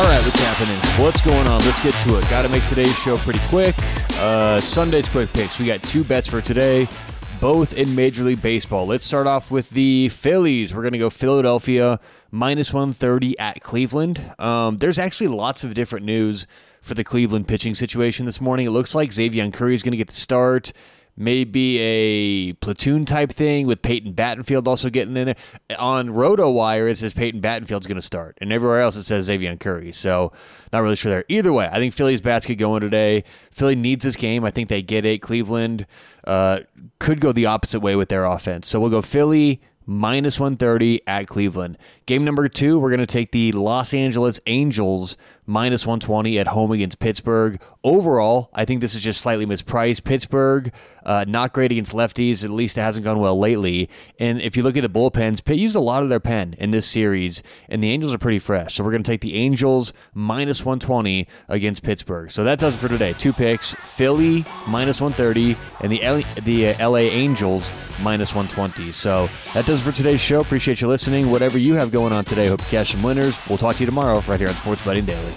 All right, what's happening? What's going on? Let's get to it. Got to make today's show pretty quick. Uh, Sunday's quick picks. We got two bets for today, both in Major League Baseball. Let's start off with the Phillies. We're going to go Philadelphia minus 130 at Cleveland. Um, there's actually lots of different news for the Cleveland pitching situation this morning. It looks like Xzavion Curry is going to get the start maybe a platoon type thing with Peyton Battenfield also getting in there. On RotoWire, it says Peyton Battenfield's going to start, and everywhere else it says Xzavion Curry. So not really sure there. Either way, I think Philly's bats could go in today. Philly needs this game. I think they get it. Cleveland uh, could go the opposite way with their offense. So we'll go Philly minus 130 at Cleveland. Game number two, we're going to take the Los Angeles Angels minus 120 at home against Pittsburgh. Overall, I think this is just slightly mispriced. Pittsburgh, uh, not great against lefties. At least it hasn't gone well lately. And if you look at the bullpens, Pitt used a lot of their pen in this series, and the Angels are pretty fresh. So we're going to take the Angels minus 120 against Pittsburgh. So that does it for today. Two picks: Philly minus 130 and the L- the uh, LA Angels minus 120. So that does it for today's show. Appreciate you listening. Whatever you have going on today, hope you cash some winners. We'll talk to you tomorrow right here on Sports Betting Daily.